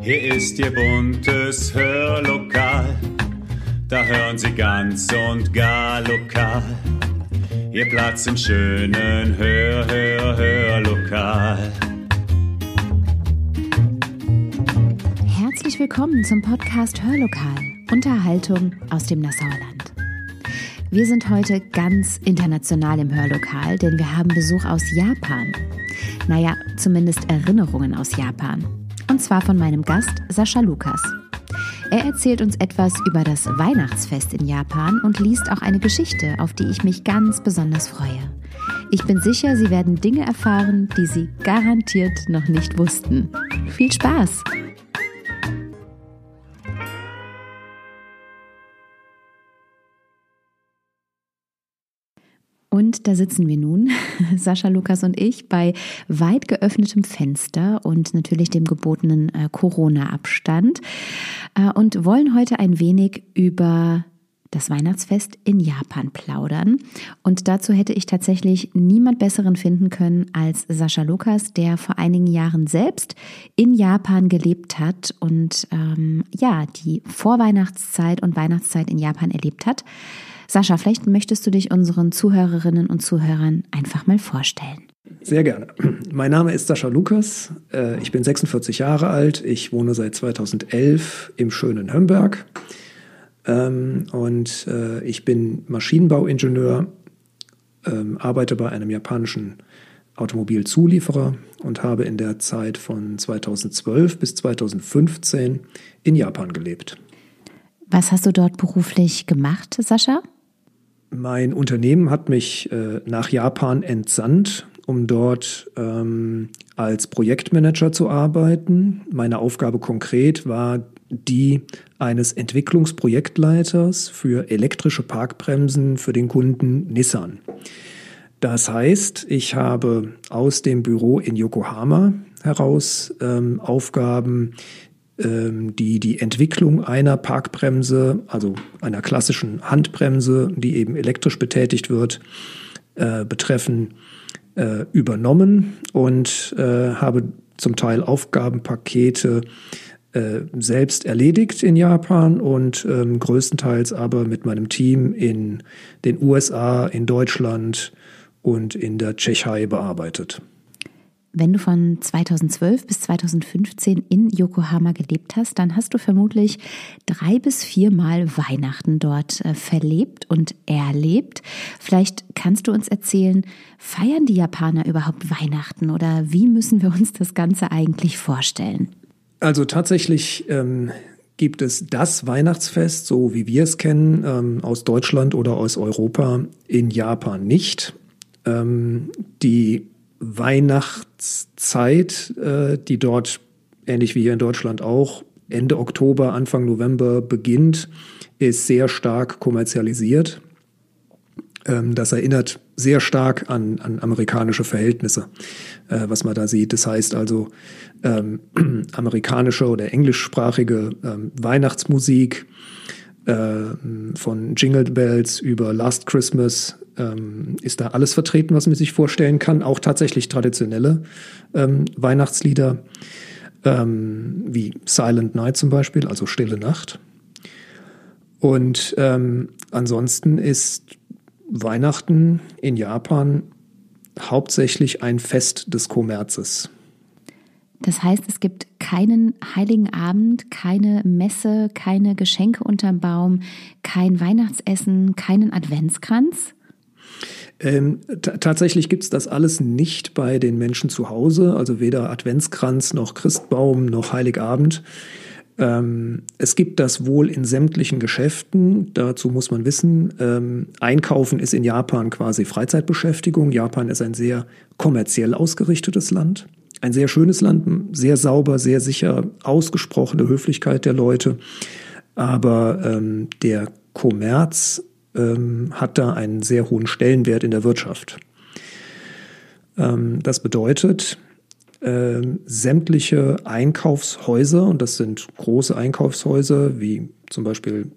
Hier ist Ihr buntes Hörlokal, da hören Sie ganz und gar lokal. Ihr Platz im schönen Hör, Hör, Hörlokal. Herzlich willkommen zum Podcast Hörlokal, Unterhaltung aus dem Nassauer Land. Wir sind heute ganz international im Hörlokal, denn wir haben Besuch aus Japan. Naja, zumindest Erinnerungen aus Japan. Und zwar von meinem Gast Sascha Lukas. Er erzählt uns etwas über das Weihnachtsfest in Japan und liest auch eine Geschichte, auf die ich mich ganz besonders freue. Ich bin sicher, Sie werden Dinge erfahren, die Sie garantiert noch nicht wussten. Viel Spaß! Und da sitzen wir nun, Sascha, Lukas und ich, bei weit geöffnetem Fenster und natürlich dem gebotenen äh, Corona-Abstand äh, und wollen heute ein wenig über das Weihnachtsfest in Japan plaudern. Und dazu hätte ich tatsächlich niemand Besseren finden können als Sascha Lukas, der vor einigen Jahren selbst in Japan gelebt hat und ähm, ja, die Vorweihnachtszeit und Weihnachtszeit in Japan erlebt hat. Sascha, vielleicht möchtest du dich unseren Zuhörerinnen und Zuhörern einfach mal vorstellen. Sehr gerne. Mein Name ist Sascha Lukas. Äh, ich bin 46 Jahre alt. Ich wohne seit 2011 im schönen Hömberg. Ähm, und äh, ich bin Maschinenbauingenieur, ähm, arbeite bei einem japanischen Automobilzulieferer und habe in der Zeit von 2012 bis 2015 in Japan gelebt. Was hast du dort beruflich gemacht, Sascha? Mein Unternehmen hat mich äh, nach Japan entsandt, um dort ähm, als Projektmanager zu arbeiten. Meine Aufgabe konkret war die eines Entwicklungsprojektleiters für elektrische Parkbremsen für den Kunden Nissan. Das heißt, ich habe aus dem Büro in Yokohama heraus ähm, Aufgaben die die Entwicklung einer Parkbremse, also einer klassischen Handbremse, die eben elektrisch betätigt wird, äh, betreffen, äh, übernommen und äh, habe zum Teil Aufgabenpakete äh, selbst erledigt in Japan und ähm, größtenteils aber mit meinem Team in den USA, in Deutschland und in der Tschechei bearbeitet. Wenn du von 2012 bis 2015 in Yokohama gelebt hast, dann hast du vermutlich drei bis viermal Weihnachten dort äh, verlebt und erlebt. Vielleicht kannst du uns erzählen, feiern die Japaner überhaupt Weihnachten oder wie müssen wir uns das Ganze eigentlich vorstellen? Also tatsächlich ähm, gibt es das Weihnachtsfest, so wie wir es kennen, ähm, aus Deutschland oder aus Europa, in Japan nicht. Ähm, die Weihnachtszeit, äh, die dort ähnlich wie hier in Deutschland auch Ende Oktober, Anfang November beginnt, ist sehr stark kommerzialisiert. Ähm, das erinnert sehr stark an, an amerikanische Verhältnisse, äh, was man da sieht. Das heißt also ähm, amerikanische oder englischsprachige ähm, Weihnachtsmusik äh, von Jingle Bells über Last Christmas ähm, ist da alles vertreten, was man sich vorstellen kann. Auch tatsächlich traditionelle ähm, Weihnachtslieder, ähm, wie Silent Night zum Beispiel, also Stille Nacht. Und ähm, ansonsten ist Weihnachten in Japan hauptsächlich ein Fest des Kommerzes. Das heißt, es gibt keinen heiligen Abend, keine Messe, keine Geschenke unterm Baum, kein Weihnachtsessen, keinen Adventskranz? Ähm, tatsächlich gibt es das alles nicht bei den Menschen zu Hause, also weder Adventskranz noch Christbaum noch Heiligabend. Ähm, es gibt das wohl in sämtlichen Geschäften. Dazu muss man wissen, ähm, Einkaufen ist in Japan quasi Freizeitbeschäftigung. Japan ist ein sehr kommerziell ausgerichtetes Land. Ein sehr schönes Land, sehr sauber, sehr sicher, ausgesprochene Höflichkeit der Leute. Aber ähm, der Kommerz ähm, hat da einen sehr hohen Stellenwert in der Wirtschaft. Ähm, das bedeutet, äh, sämtliche Einkaufshäuser, und das sind große Einkaufshäuser, wie zum Beispiel,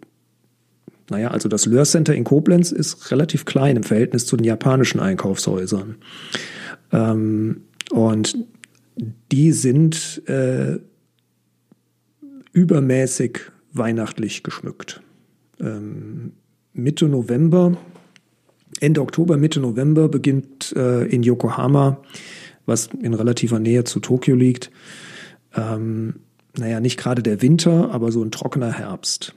naja, also das Löhr Center in Koblenz ist relativ klein im Verhältnis zu den japanischen Einkaufshäusern. Ähm, und die sind äh, übermäßig weihnachtlich geschmückt. Ähm, Mitte November, Ende Oktober, Mitte November beginnt äh, in Yokohama, was in relativer Nähe zu Tokio liegt, ähm, naja, nicht gerade der Winter, aber so ein trockener Herbst.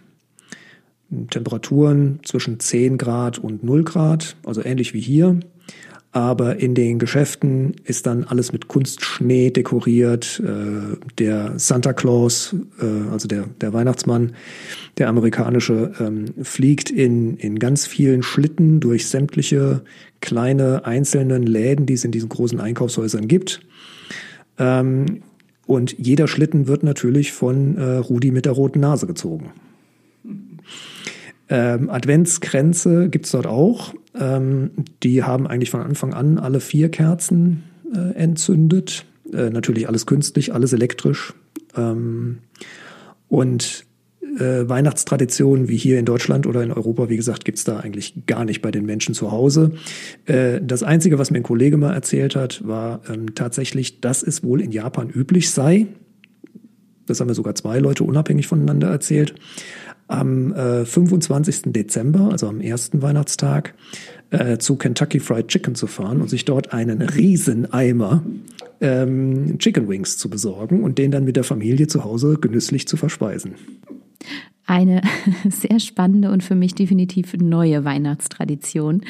Temperaturen zwischen 10 Grad und 0 Grad, also ähnlich wie hier. Aber in den Geschäften ist dann alles mit Kunstschnee dekoriert. Äh, der Santa Claus, äh, also der, der Weihnachtsmann, der amerikanische, ähm, fliegt in, in ganz vielen Schlitten durch sämtliche kleine einzelnen Läden, die es in diesen großen Einkaufshäusern gibt. Ähm, und jeder Schlitten wird natürlich von äh, Rudi mit der roten Nase gezogen. Ähm, Adventskränze gibt's dort auch. Ähm, die haben eigentlich von Anfang an alle vier Kerzen äh, entzündet. Äh, natürlich alles künstlich, alles elektrisch. Ähm, und äh, Weihnachtstraditionen wie hier in Deutschland oder in Europa, wie gesagt, gibt's da eigentlich gar nicht bei den Menschen zu Hause. Äh, das Einzige, was mir ein Kollege mal erzählt hat, war ähm, tatsächlich, dass es wohl in Japan üblich sei. Das haben mir sogar zwei Leute unabhängig voneinander erzählt am äh, 25. Dezember, also am ersten Weihnachtstag, äh, zu Kentucky Fried Chicken zu fahren und sich dort einen riesen Eimer ähm, Chicken Wings zu besorgen und den dann mit der Familie zu Hause genüsslich zu verspeisen eine sehr spannende und für mich definitiv neue Weihnachtstradition.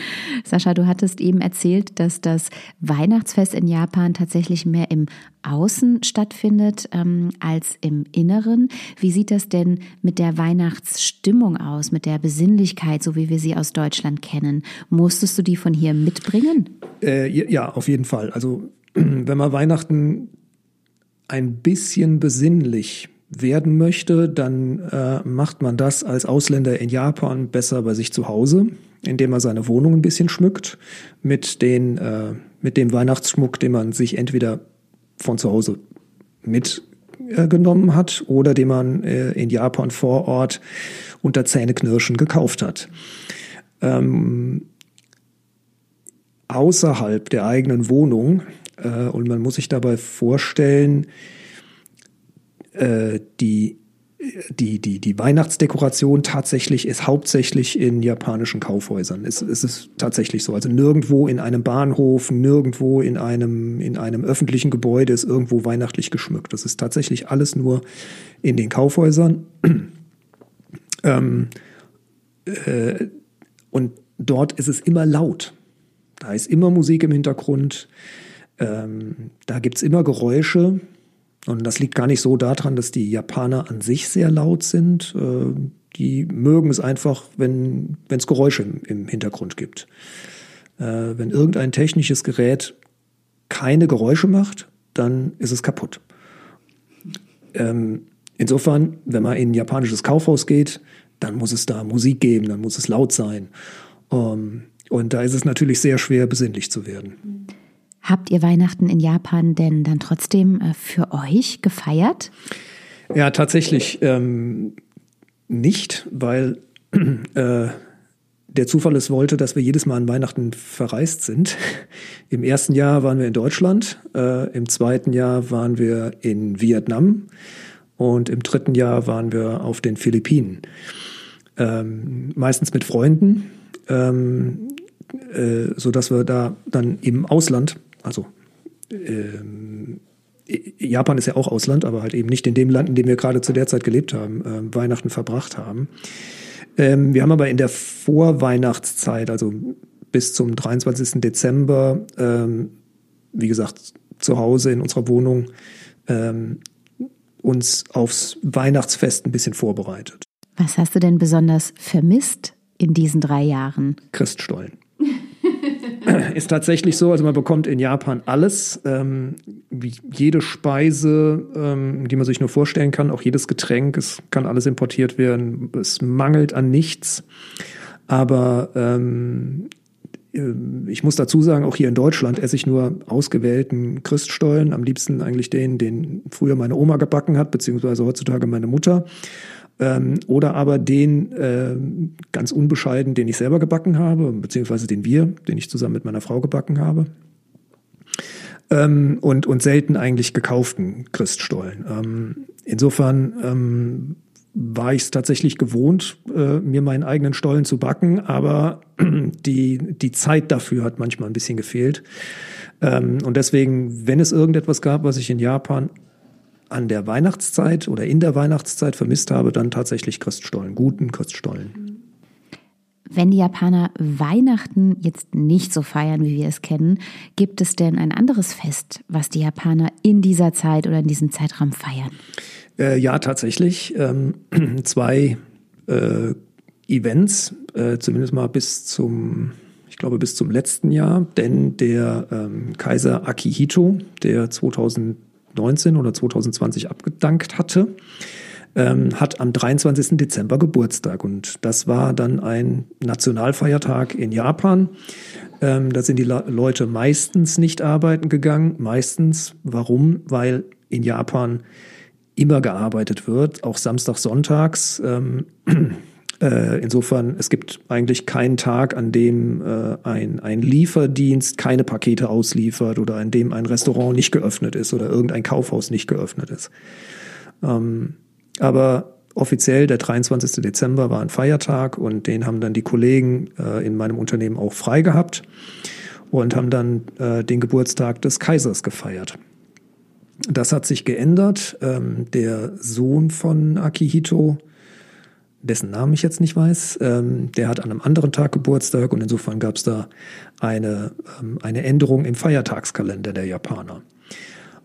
Sascha, du hattest eben erzählt, dass das Weihnachtsfest in Japan tatsächlich mehr im Außen stattfindet ähm, als im Inneren. Wie sieht das denn mit der Weihnachtsstimmung aus, mit der Besinnlichkeit, so wie wir sie aus Deutschland kennen? Musstest du die von hier mitbringen? Äh, ja, auf jeden Fall. Also wenn man Weihnachten ein bisschen besinnlich werden möchte, dann äh, macht man das als Ausländer in Japan besser bei sich zu Hause, indem man seine Wohnung ein bisschen schmückt mit, den, äh, mit dem Weihnachtsschmuck, den man sich entweder von zu Hause mitgenommen äh, hat oder den man äh, in Japan vor Ort unter Zähneknirschen gekauft hat. Ähm, außerhalb der eigenen Wohnung, äh, und man muss sich dabei vorstellen, äh, die die, die, die Weihnachtsdekoration tatsächlich ist hauptsächlich in japanischen Kaufhäusern. Es, es ist tatsächlich so. Also nirgendwo in einem Bahnhof, nirgendwo in einem, in einem öffentlichen Gebäude ist irgendwo weihnachtlich geschmückt. Das ist tatsächlich alles nur in den Kaufhäusern. ähm, äh, und dort ist es immer laut. Da ist immer Musik im Hintergrund. Ähm, da gibt's immer Geräusche. Und das liegt gar nicht so daran, dass die Japaner an sich sehr laut sind. Äh, die mögen es einfach, wenn es Geräusche im, im, Hintergrund gibt. Äh, wenn irgendein technisches Gerät keine Geräusche macht, dann ist es kaputt. Ähm, insofern, wenn man in ein japanisches Kaufhaus geht, dann muss es da Musik geben, dann muss es laut sein. Ähm, und da ist es natürlich sehr schwer, besinnlich zu werden. Habt ihr Weihnachten in Japan denn dann trotzdem äh, für euch gefeiert? Ja, tatsächlich ähm, nicht, weil äh, der Zufall es wollte, dass wir jedes Mal an Weihnachten verreist sind. Im ersten Jahr waren wir in Deutschland, äh, im zweiten Jahr waren wir in Vietnam und im dritten Jahr waren wir auf den Philippinen. Ähm, meistens mit Freunden, ähm, äh, so dass wir da dann im Ausland also ähm, Japan ist ja auch Ausland, aber halt eben nicht in dem Land, in dem wir gerade zu der Zeit gelebt haben, äh, Weihnachten verbracht haben. Ähm, wir haben aber in der Vorweihnachtszeit, also bis zum 23. Dezember, ähm, wie gesagt, zu Hause in unserer Wohnung, ähm, uns aufs Weihnachtsfest ein bisschen vorbereitet. Was hast du denn besonders vermisst in diesen drei Jahren? Christstollen. ist tatsächlich so, also man bekommt in Japan alles, ähm, jede Speise, ähm, die man sich nur vorstellen kann, auch jedes Getränk, es kann alles importiert werden, es mangelt an nichts. Aber ähm, äh, ich muss dazu sagen, auch hier in Deutschland esse ich nur ausgewählten Christstollen, am liebsten eigentlich den, den früher meine Oma gebacken hat, beziehungsweise heutzutage meine Mutter. Ähm, oder aber den äh, ganz unbescheiden, den ich selber gebacken habe, beziehungsweise den wir, den ich zusammen mit meiner Frau gebacken habe. Ähm, und, und selten eigentlich gekauften Christstollen. Ähm, insofern ähm, war ich es tatsächlich gewohnt, äh, mir meinen eigenen Stollen zu backen, aber die, die Zeit dafür hat manchmal ein bisschen gefehlt. Ähm, und deswegen, wenn es irgendetwas gab, was ich in Japan an der Weihnachtszeit oder in der Weihnachtszeit vermisst habe, dann tatsächlich Köststollen, guten Köststollen. Wenn die Japaner Weihnachten jetzt nicht so feiern, wie wir es kennen, gibt es denn ein anderes Fest, was die Japaner in dieser Zeit oder in diesem Zeitraum feiern? Äh, ja, tatsächlich. Ähm, zwei äh, Events, äh, zumindest mal bis zum, ich glaube, bis zum letzten Jahr, denn der ähm, Kaiser Akihito, der 2019 oder 2020 abgedankt hatte, ähm, hat am 23. Dezember Geburtstag. Und das war dann ein Nationalfeiertag in Japan. Ähm, da sind die La Leute meistens nicht arbeiten gegangen. Meistens. Warum? Weil in Japan immer gearbeitet wird, auch Samstag, Sonntags. Ähm, äh, insofern, es gibt eigentlich keinen Tag, an dem äh, ein, ein Lieferdienst keine Pakete ausliefert oder an dem ein Restaurant nicht geöffnet ist oder irgendein Kaufhaus nicht geöffnet ist. Ähm, aber offiziell der 23. Dezember war ein Feiertag und den haben dann die Kollegen äh, in meinem Unternehmen auch frei gehabt und haben dann äh, den Geburtstag des Kaisers gefeiert. Das hat sich geändert. Ähm, der Sohn von Akihito, dessen Namen ich jetzt nicht weiß, ähm, der hat an einem anderen Tag Geburtstag und insofern gab es da eine, ähm, eine Änderung im Feiertagskalender der Japaner.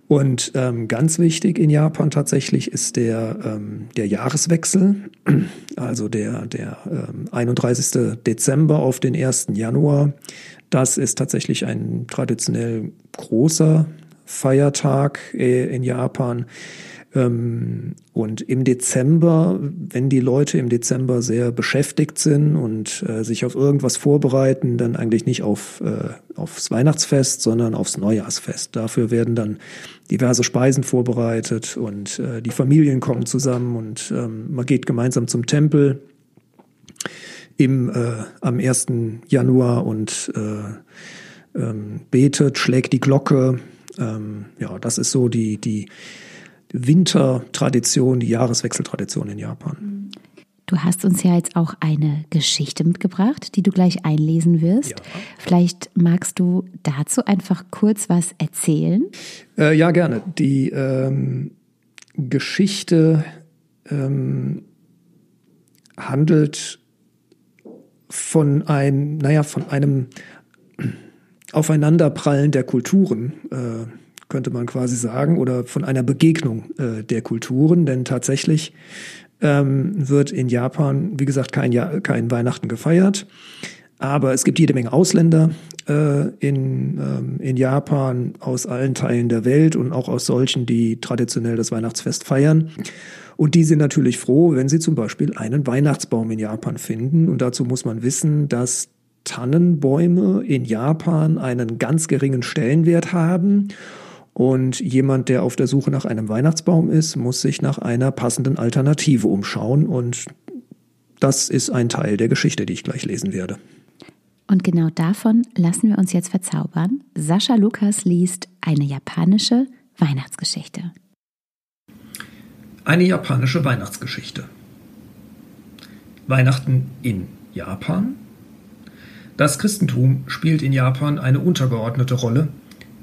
Und ähm, ganz wichtig in Japan tatsächlich ist der, ähm, der Jahreswechsel, also der, der ähm, 31. Dezember auf den 1. Januar. Das ist tatsächlich ein traditionell großer Feiertag äh, in Japan. Ähm, und im Dezember, wenn die Leute im Dezember sehr beschäftigt sind und äh, sich auf irgendwas vorbereiten, dann eigentlich nicht auf, äh, aufs Weihnachtsfest, sondern aufs Neujahrsfest. Dafür werden dann diverse Speisen vorbereitet und äh, die Familien kommen zusammen und ähm, man geht gemeinsam zum Tempel im, äh, am 1. Januar und äh, ähm, betet, schlägt die Glocke. Ähm, ja, das ist so die, die Wintertradition, die Jahreswechseltradition in Japan. Du hast uns ja jetzt auch eine Geschichte mitgebracht, die du gleich einlesen wirst. Ja. Vielleicht magst du dazu einfach kurz was erzählen? Äh, ja, gerne. Die ähm, Geschichte ähm, handelt von ein, naja, von einem Aufeinanderprallen der Kulturen. Äh, könnte man quasi sagen, oder von einer Begegnung äh, der Kulturen, denn tatsächlich ähm, wird in Japan, wie gesagt, kein, ja kein Weihnachten gefeiert. Aber es gibt jede Menge Ausländer äh, in, ähm, in Japan aus allen Teilen der Welt und auch aus solchen, die traditionell das Weihnachtsfest feiern. Und die sind natürlich froh, wenn sie zum Beispiel einen Weihnachtsbaum in Japan finden. Und dazu muss man wissen, dass Tannenbäume in Japan einen ganz geringen Stellenwert haben und jemand, der auf der Suche nach einem Weihnachtsbaum ist, muss sich nach einer passenden Alternative umschauen. Und das ist ein Teil der Geschichte, die ich gleich lesen werde. Und genau davon lassen wir uns jetzt verzaubern. Sascha Lukas liest eine japanische Weihnachtsgeschichte. Eine japanische Weihnachtsgeschichte. Weihnachten in Japan? Das Christentum spielt in Japan eine untergeordnete Rolle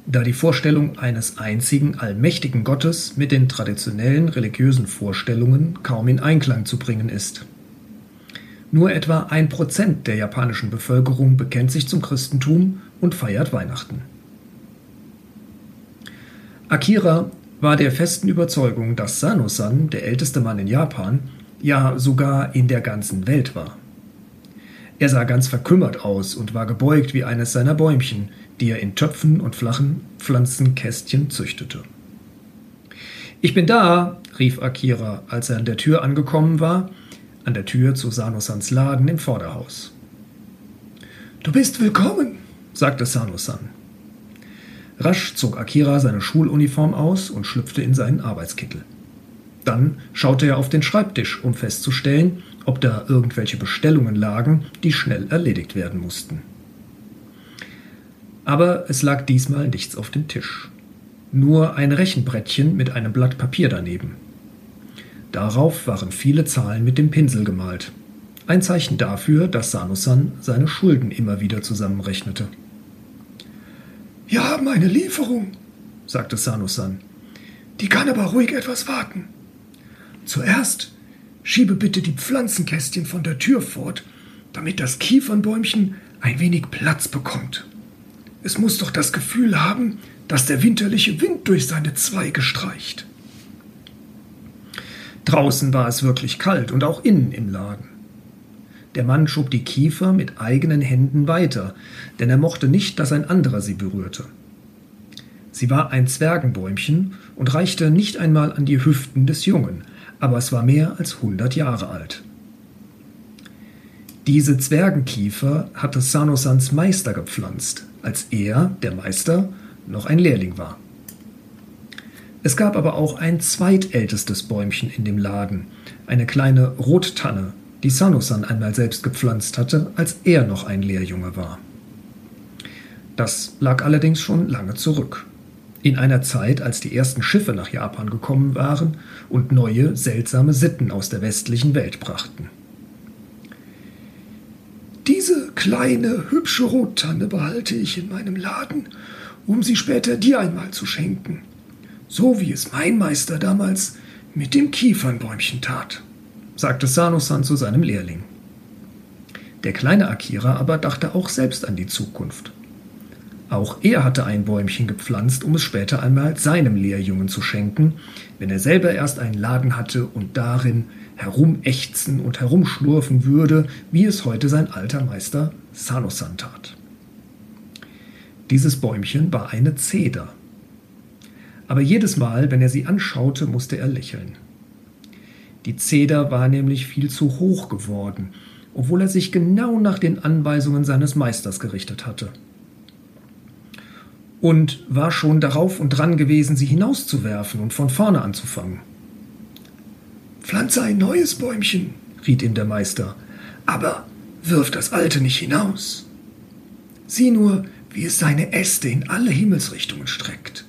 da die Vorstellung eines einzigen allmächtigen Gottes mit den traditionellen religiösen Vorstellungen kaum in Einklang zu bringen ist. Nur etwa ein Prozent der japanischen Bevölkerung bekennt sich zum Christentum und feiert Weihnachten. Akira war der festen Überzeugung, dass Sano-san, der älteste Mann in Japan, ja sogar in der ganzen Welt war. Er sah ganz verkümmert aus und war gebeugt wie eines seiner Bäumchen, die er in Töpfen und flachen Pflanzenkästchen züchtete. Ich bin da, rief Akira, als er an der Tür angekommen war, an der Tür zu Sanosans Laden im Vorderhaus. Du bist willkommen, sagte Sanosan. Rasch zog Akira seine Schuluniform aus und schlüpfte in seinen Arbeitskittel. Dann schaute er auf den Schreibtisch, um festzustellen, ob da irgendwelche Bestellungen lagen, die schnell erledigt werden mussten. Aber es lag diesmal nichts auf dem Tisch. Nur ein Rechenbrettchen mit einem Blatt Papier daneben. Darauf waren viele Zahlen mit dem Pinsel gemalt. Ein Zeichen dafür, dass Sanusan seine Schulden immer wieder zusammenrechnete. Wir haben eine Lieferung, sagte Sanusan. Die kann aber ruhig etwas warten. Zuerst schiebe bitte die Pflanzenkästchen von der Tür fort, damit das Kiefernbäumchen ein wenig Platz bekommt. Es muss doch das Gefühl haben, dass der winterliche Wind durch seine Zweige streicht. Draußen war es wirklich kalt und auch innen im Laden. Der Mann schob die Kiefer mit eigenen Händen weiter, denn er mochte nicht, dass ein anderer sie berührte. Sie war ein Zwergenbäumchen und reichte nicht einmal an die Hüften des Jungen, aber es war mehr als hundert Jahre alt. Diese Zwergenkiefer hatte Sanosans Meister gepflanzt, als er, der Meister, noch ein Lehrling war. Es gab aber auch ein zweitältestes Bäumchen in dem Laden, eine kleine Rottanne, die Sanosan einmal selbst gepflanzt hatte, als er noch ein Lehrjunge war. Das lag allerdings schon lange zurück. In einer Zeit, als die ersten Schiffe nach Japan gekommen waren und neue, seltsame Sitten aus der westlichen Welt brachten. Diese kleine, hübsche Rottanne behalte ich in meinem Laden, um sie später dir einmal zu schenken. So wie es mein Meister damals mit dem Kiefernbäumchen tat sagte Sanosan zu seinem Lehrling. Der kleine Akira aber dachte auch selbst an die Zukunft. Auch er hatte ein Bäumchen gepflanzt, um es später einmal seinem Lehrjungen zu schenken, wenn er selber erst einen Laden hatte und darin herumächzen und herumschlurfen würde, wie es heute sein alter Meister Sanosan tat. Dieses Bäumchen war eine Zeder. Aber jedes Mal, wenn er sie anschaute, musste er lächeln. Die Zeder war nämlich viel zu hoch geworden, obwohl er sich genau nach den Anweisungen seines Meisters gerichtet hatte. Und war schon darauf und dran gewesen, sie hinauszuwerfen und von vorne anzufangen. Pflanze ein neues Bäumchen, riet ihm der Meister, aber wirf das alte nicht hinaus. Sieh nur, wie es seine Äste in alle Himmelsrichtungen streckt.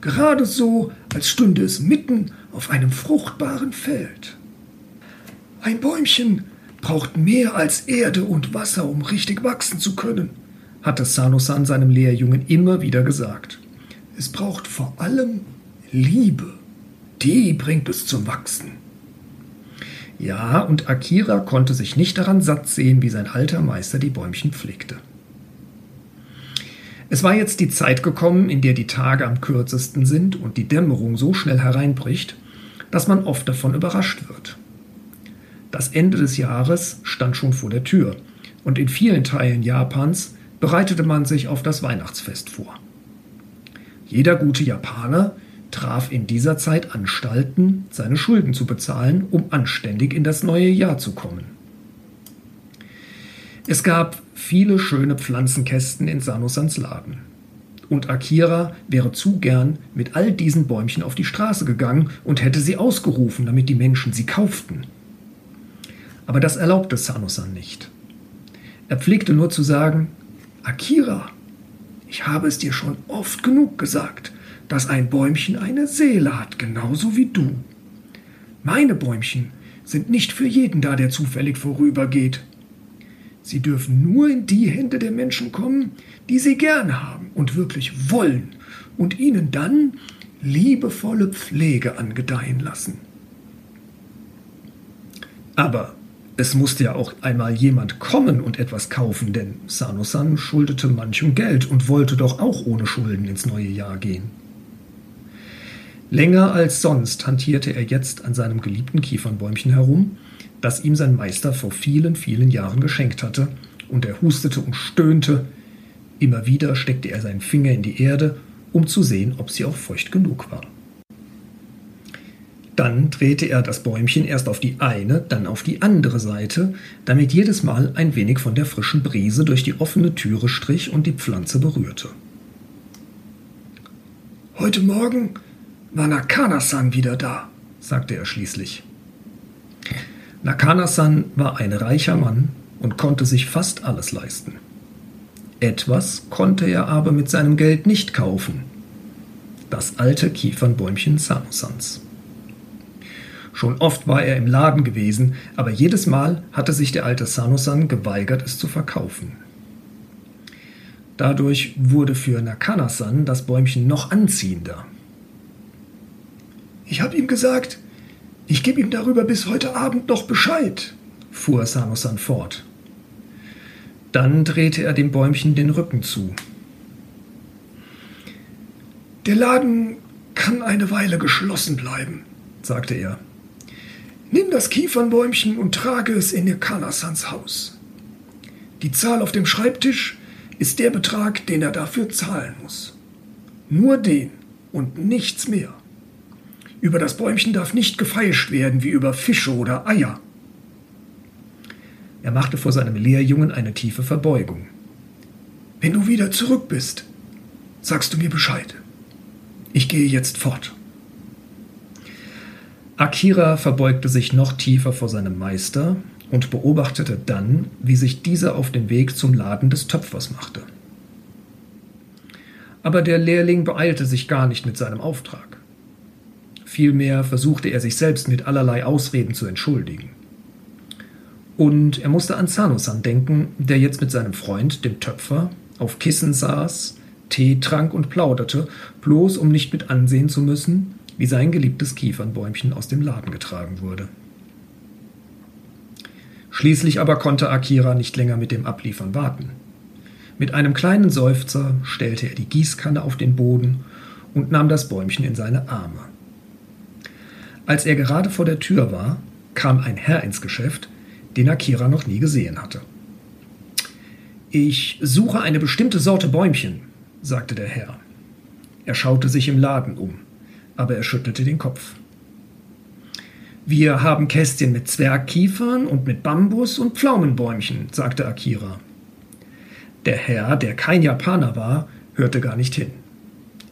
Gerade so, als stünde es mitten auf einem fruchtbaren Feld. Ein Bäumchen braucht mehr als Erde und Wasser, um richtig wachsen zu können, hatte Sanosan seinem Lehrjungen immer wieder gesagt. Es braucht vor allem Liebe. Die bringt es zum Wachsen. Ja, und Akira konnte sich nicht daran satt sehen, wie sein alter Meister die Bäumchen pflegte. Es war jetzt die Zeit gekommen, in der die Tage am kürzesten sind und die Dämmerung so schnell hereinbricht, dass man oft davon überrascht wird. Das Ende des Jahres stand schon vor der Tür und in vielen Teilen Japans bereitete man sich auf das Weihnachtsfest vor. Jeder gute Japaner traf in dieser Zeit Anstalten, seine Schulden zu bezahlen, um anständig in das neue Jahr zu kommen. Es gab viele schöne Pflanzenkästen in Sanosans Laden. Und Akira wäre zu gern mit all diesen Bäumchen auf die Straße gegangen und hätte sie ausgerufen, damit die Menschen sie kauften. Aber das erlaubte Sanosan nicht. Er pflegte nur zu sagen, Akira, ich habe es dir schon oft genug gesagt, dass ein Bäumchen eine Seele hat, genauso wie du. Meine Bäumchen sind nicht für jeden da, der zufällig vorübergeht. Sie dürfen nur in die Hände der Menschen kommen, die sie gern haben und wirklich wollen, und ihnen dann liebevolle Pflege angedeihen lassen. Aber es musste ja auch einmal jemand kommen und etwas kaufen, denn Sanosan schuldete manchem Geld und wollte doch auch ohne Schulden ins neue Jahr gehen. Länger als sonst hantierte er jetzt an seinem geliebten Kiefernbäumchen herum das ihm sein Meister vor vielen, vielen Jahren geschenkt hatte, und er hustete und stöhnte. Immer wieder steckte er seinen Finger in die Erde, um zu sehen, ob sie auch feucht genug war. Dann drehte er das Bäumchen erst auf die eine, dann auf die andere Seite, damit jedes Mal ein wenig von der frischen Brise durch die offene Türe strich und die Pflanze berührte. Heute Morgen war Nakana-san wieder da, sagte er schließlich. Nakana-san war ein reicher Mann und konnte sich fast alles leisten. Etwas konnte er aber mit seinem Geld nicht kaufen. Das alte Kiefernbäumchen Sanosans. Schon oft war er im Laden gewesen, aber jedes Mal hatte sich der alte Sanosan geweigert, es zu verkaufen. Dadurch wurde für Nakana-san das Bäumchen noch anziehender. Ich habe ihm gesagt, ich gebe ihm darüber bis heute Abend noch Bescheid, fuhr Sanosan fort. Dann drehte er dem Bäumchen den Rücken zu. Der Laden kann eine Weile geschlossen bleiben, sagte er. Nimm das Kiefernbäumchen und trage es in Kanasans Haus. Die Zahl auf dem Schreibtisch ist der Betrag, den er dafür zahlen muss. Nur den und nichts mehr. Über das Bäumchen darf nicht gefeilscht werden wie über Fische oder Eier. Er machte vor seinem Lehrjungen eine tiefe Verbeugung. Wenn du wieder zurück bist, sagst du mir Bescheid. Ich gehe jetzt fort. Akira verbeugte sich noch tiefer vor seinem Meister und beobachtete dann, wie sich dieser auf den Weg zum Laden des Töpfers machte. Aber der Lehrling beeilte sich gar nicht mit seinem Auftrag. Vielmehr versuchte er sich selbst mit allerlei Ausreden zu entschuldigen. Und er musste an Zanosan denken, der jetzt mit seinem Freund, dem Töpfer, auf Kissen saß, Tee trank und plauderte, bloß um nicht mit ansehen zu müssen, wie sein geliebtes Kiefernbäumchen aus dem Laden getragen wurde. Schließlich aber konnte Akira nicht länger mit dem Abliefern warten. Mit einem kleinen Seufzer stellte er die Gießkanne auf den Boden und nahm das Bäumchen in seine Arme. Als er gerade vor der Tür war, kam ein Herr ins Geschäft, den Akira noch nie gesehen hatte. Ich suche eine bestimmte Sorte Bäumchen, sagte der Herr. Er schaute sich im Laden um, aber er schüttelte den Kopf. Wir haben Kästchen mit Zwergkiefern und mit Bambus und Pflaumenbäumchen, sagte Akira. Der Herr, der kein Japaner war, hörte gar nicht hin.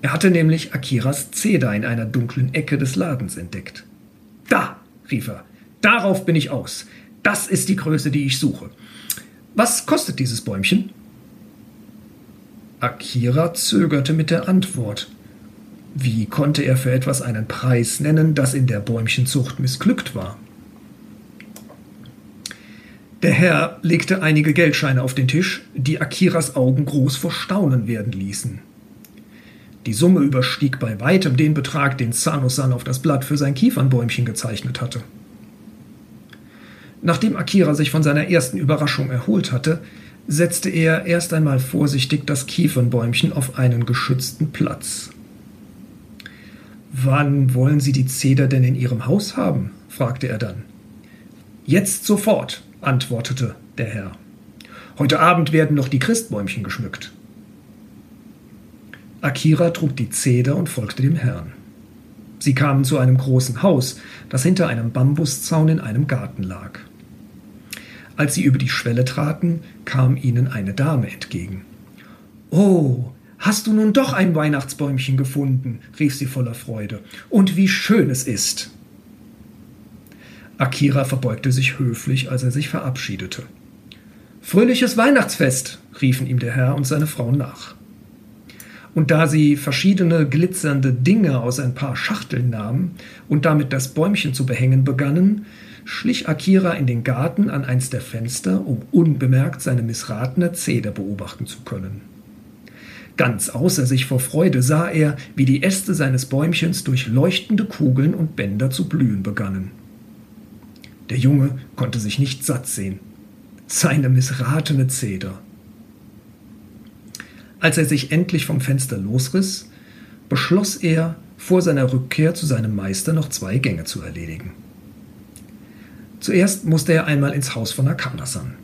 Er hatte nämlich Akiras Zeder in einer dunklen Ecke des Ladens entdeckt. Da, rief er, darauf bin ich aus. Das ist die Größe, die ich suche. Was kostet dieses Bäumchen? Akira zögerte mit der Antwort. Wie konnte er für etwas einen Preis nennen, das in der Bäumchenzucht missglückt war? Der Herr legte einige Geldscheine auf den Tisch, die Akiras Augen groß vor Staunen werden ließen. Die Summe überstieg bei weitem den Betrag, den Sanosan auf das Blatt für sein Kiefernbäumchen gezeichnet hatte. Nachdem Akira sich von seiner ersten Überraschung erholt hatte, setzte er erst einmal vorsichtig das Kiefernbäumchen auf einen geschützten Platz. Wann wollen Sie die Zeder denn in Ihrem Haus haben? fragte er dann. Jetzt sofort, antwortete der Herr. Heute Abend werden noch die Christbäumchen geschmückt. Akira trug die Zeder und folgte dem Herrn. Sie kamen zu einem großen Haus, das hinter einem Bambuszaun in einem Garten lag. Als sie über die Schwelle traten, kam ihnen eine Dame entgegen. Oh, hast du nun doch ein Weihnachtsbäumchen gefunden? rief sie voller Freude. Und wie schön es ist. Akira verbeugte sich höflich, als er sich verabschiedete. Fröhliches Weihnachtsfest, riefen ihm der Herr und seine Frau nach. Und da sie verschiedene glitzernde Dinge aus ein paar Schachteln nahmen und damit das Bäumchen zu behängen begannen, schlich Akira in den Garten an eins der Fenster, um unbemerkt seine missratene Zeder beobachten zu können. Ganz außer sich vor Freude sah er, wie die Äste seines Bäumchens durch leuchtende Kugeln und Bänder zu blühen begannen. Der Junge konnte sich nicht satt sehen. Seine missratene Zeder. Als er sich endlich vom Fenster losriss, beschloss er, vor seiner Rückkehr zu seinem Meister noch zwei Gänge zu erledigen. Zuerst musste er einmal ins Haus von Akana-san.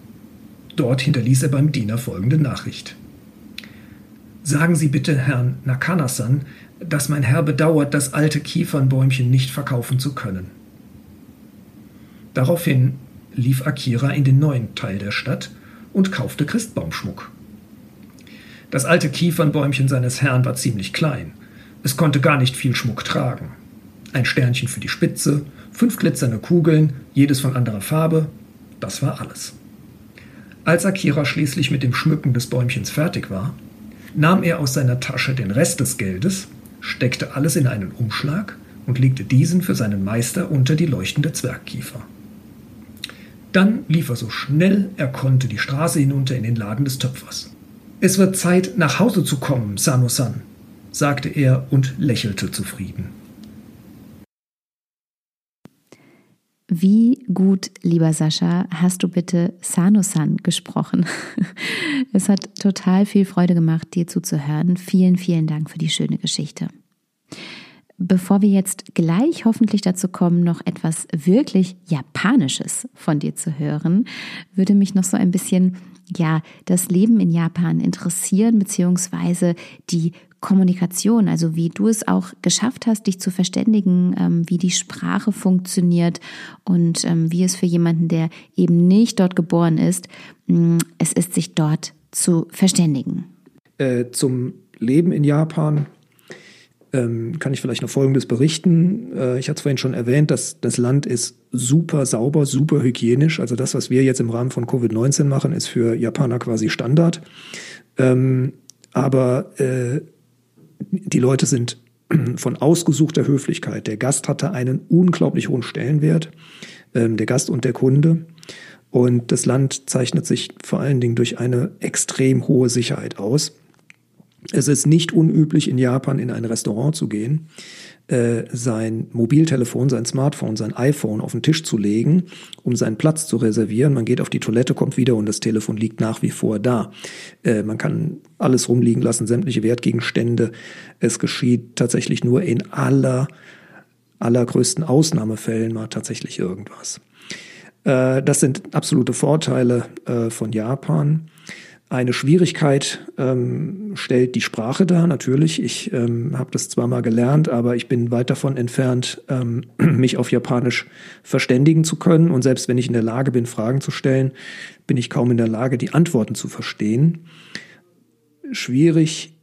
Dort hinterließ er beim Diener folgende Nachricht. Sagen Sie bitte Herrn Nakana-san, dass mein Herr bedauert, das alte Kiefernbäumchen nicht verkaufen zu können. Daraufhin lief Akira in den neuen Teil der Stadt und kaufte Christbaumschmuck. Das alte Kiefernbäumchen seines Herrn war ziemlich klein. Es konnte gar nicht viel Schmuck tragen. Ein Sternchen für die Spitze, fünf glitzernde Kugeln, jedes von anderer Farbe, das war alles. Als Akira schließlich mit dem Schmücken des Bäumchens fertig war, nahm er aus seiner Tasche den Rest des Geldes, steckte alles in einen Umschlag und legte diesen für seinen Meister unter die leuchtende Zwergkiefer. Dann lief er so schnell er konnte die Straße hinunter in den Laden des Töpfers. Es wird Zeit, nach Hause zu kommen, Sano-san, sagte er und lächelte zufrieden. Wie gut, lieber Sascha, hast du bitte Sano-san gesprochen? Es hat total viel Freude gemacht, dir zuzuhören. Vielen, vielen Dank für die schöne Geschichte. Bevor wir jetzt gleich hoffentlich dazu kommen, noch etwas wirklich Japanisches von dir zu hören, würde mich noch so ein bisschen ja, das Leben in Japan interessieren, beziehungsweise die Kommunikation, also wie du es auch geschafft hast, dich zu verständigen, ähm, wie die Sprache funktioniert und ähm, wie es für jemanden, der eben nicht dort geboren ist, mm, es ist, sich dort zu verständigen. Äh, zum Leben in Japan ähm, kann ich vielleicht noch Folgendes berichten. Äh, ich hatte es vorhin schon erwähnt, dass das Land ist super sauber, super hygienisch. Also das, was wir jetzt im Rahmen von Covid-19 machen, ist für Japaner quasi Standard. Ähm, aber äh, die Leute sind von ausgesuchter Höflichkeit. Der Gast hatte einen unglaublich hohen Stellenwert, ähm, der Gast und der Kunde. Und das Land zeichnet sich vor allen Dingen durch eine extrem hohe Sicherheit aus. Es ist nicht unüblich, in Japan in ein Restaurant zu gehen, äh, sein Mobiltelefon, sein Smartphone, sein iPhone auf den Tisch zu legen, um seinen Platz zu reservieren. Man geht auf die Toilette, kommt wieder und das Telefon liegt nach wie vor da. Äh, man kann alles rumliegen lassen, sämtliche Wertgegenstände. Es geschieht tatsächlich nur in aller, allergrößten Ausnahmefällen mal tatsächlich irgendwas. Äh, das sind absolute Vorteile äh, von Japan. Eine Schwierigkeit ähm, stellt die Sprache dar, natürlich. Ich ähm, habe das zwar mal gelernt, aber ich bin weit davon entfernt, ähm, mich auf Japanisch verständigen zu können. Und selbst wenn ich in der Lage bin, Fragen zu stellen, bin ich kaum in der Lage, die Antworten zu verstehen. Schwierig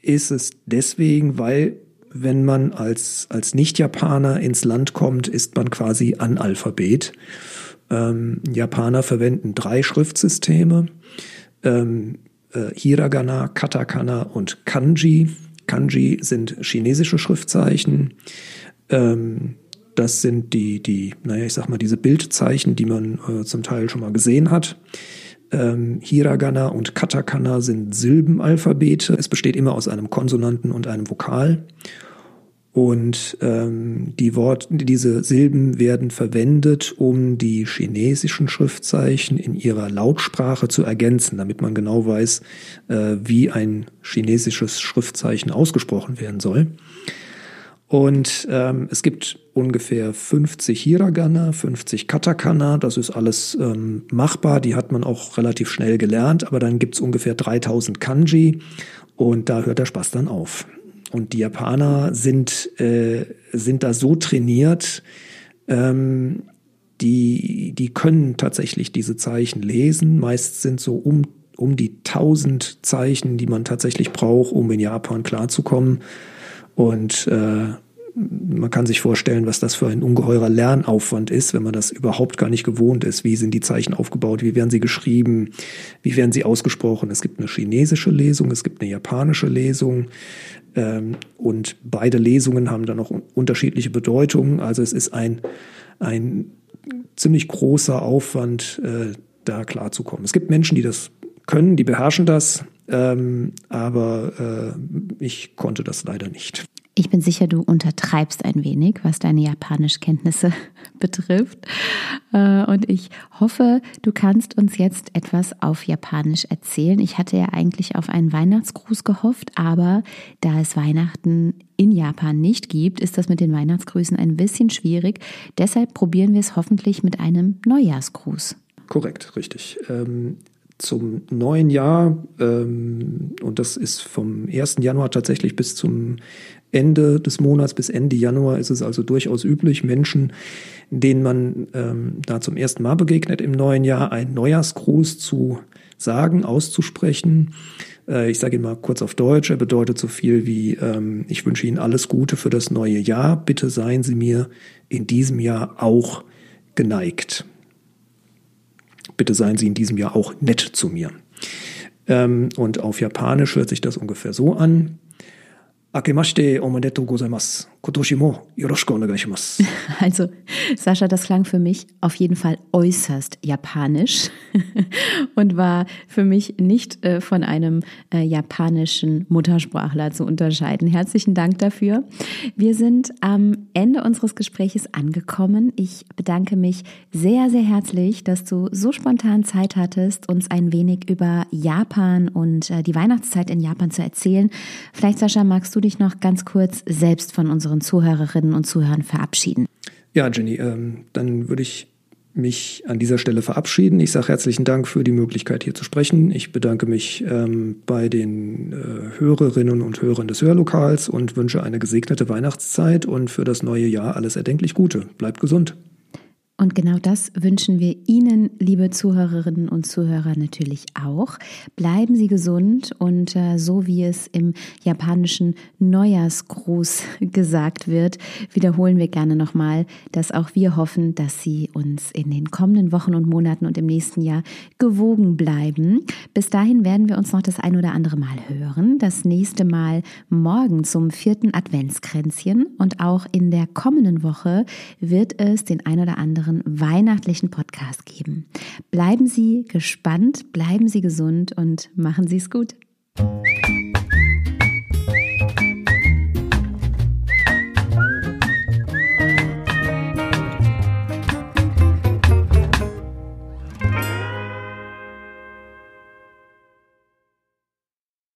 ist es deswegen, weil wenn man als, als Nicht-Japaner ins Land kommt, ist man quasi Analphabet. Ähm, Japaner verwenden drei Schriftsysteme, ähm, äh, Hiragana, Katakana und Kanji. Kanji sind chinesische Schriftzeichen. Ähm, das sind die, die, naja, ich sag mal, diese Bildzeichen, die man äh, zum Teil schon mal gesehen hat. Ähm, Hiragana und Katakana sind Silbenalphabete. Es besteht immer aus einem Konsonanten und einem Vokal. Und ähm, die Wort, diese Silben werden verwendet, um die chinesischen Schriftzeichen in ihrer Lautsprache zu ergänzen, damit man genau weiß, äh, wie ein chinesisches Schriftzeichen ausgesprochen werden soll. Und ähm, es gibt ungefähr 50 Hiragana, 50 Katakana, das ist alles ähm, machbar, die hat man auch relativ schnell gelernt, aber dann gibt es ungefähr 3000 Kanji und da hört der Spaß dann auf. Und die Japaner sind, äh, sind da so trainiert, ähm, die, die können tatsächlich diese Zeichen lesen. Meist sind so um, um die 1000 Zeichen, die man tatsächlich braucht, um in Japan klarzukommen. Und äh, man kann sich vorstellen, was das für ein ungeheurer Lernaufwand ist, wenn man das überhaupt gar nicht gewohnt ist. Wie sind die Zeichen aufgebaut? Wie werden sie geschrieben? Wie werden sie ausgesprochen? Es gibt eine chinesische Lesung, es gibt eine japanische Lesung. Ähm, und beide Lesungen haben dann noch unterschiedliche Bedeutungen. Also es ist ein, ein ziemlich großer Aufwand, äh, da klarzukommen. Es gibt Menschen, die das können, die beherrschen das, ähm, aber äh, ich konnte das leider nicht. Ich bin sicher, du untertreibst ein wenig, was deine Japanischkenntnisse betrifft. Äh, und ich hoffe, du kannst uns jetzt etwas auf Japanisch erzählen. Ich hatte ja eigentlich auf einen Weihnachtsgruß gehofft, aber da es Weihnachten in Japan nicht gibt, ist das mit den Weihnachtsgrüßen ein bisschen schwierig. Deshalb probieren wir es hoffentlich mit einem Neujahrsgruß. Korrekt, richtig. Ähm zum neuen Jahr, ähm, und das ist vom 1. Januar tatsächlich bis zum Ende des Monats bis Ende Januar ist es also durchaus üblich, Menschen, denen man ähm, da zum ersten Mal begegnet im neuen Jahr, einen Neujahrsgruß zu sagen, auszusprechen. Äh, ich sage ihn mal kurz auf Deutsch. Er bedeutet so viel wie, ähm, ich wünsche Ihnen alles Gute für das neue Jahr. Bitte seien Sie mir in diesem Jahr auch geneigt. Bitte seien Sie in diesem Jahr auch nett zu mir. Ähm, und auf Japanisch hört sich das ungefähr so an. 明けましておめでとうございます。Kotoshimo yoroshiku onegaishimasu. Also, Sascha, das klang für mich auf jeden Fall äußerst japanisch und war für mich nicht äh, von einem äh, japanischen Muttersprachler zu unterscheiden. Herzlichen Dank dafür. Wir sind am Ende unseres Gespräches angekommen. Ich bedanke mich sehr, sehr herzlich, dass du so spontan Zeit hattest, uns ein wenig über Japan und äh, die Weihnachtszeit in Japan zu erzählen. Vielleicht, Sascha, magst du dich noch ganz kurz selbst von unseren Zuhörerinnen und Zuhörern verabschieden? Ja, Jenny, ähm, dann würde ich mich an dieser Stelle verabschieden. Ich sage herzlichen Dank für die Möglichkeit, hier zu sprechen. Ich bedanke mich ähm, bei den äh, Hörerinnen und Hörern des Hörlokals und wünsche eine gesegnete Weihnachtszeit und für das neue Jahr alles erdenklich Gute. Bleibt gesund. Und genau das wünschen wir Ihnen, liebe Zuhörerinnen und Zuhörer, natürlich auch. Bleiben Sie gesund und äh, so wie es im japanischen Neujahrsgruß gesagt wird, wiederholen wir gerne nochmal, dass auch wir hoffen, dass Sie uns in den kommenden Wochen und Monaten und im nächsten Jahr gewogen bleiben. Bis dahin werden wir uns noch das ein oder andere Mal hören. Das nächste Mal morgen zum vierten Adventskränzchen und auch in der kommenden Woche wird es den ein oder anderen weiteren weihnachtlichen Podcast geben. Bleiben Sie gespannt, bleiben Sie gesund und machen Sie es gut.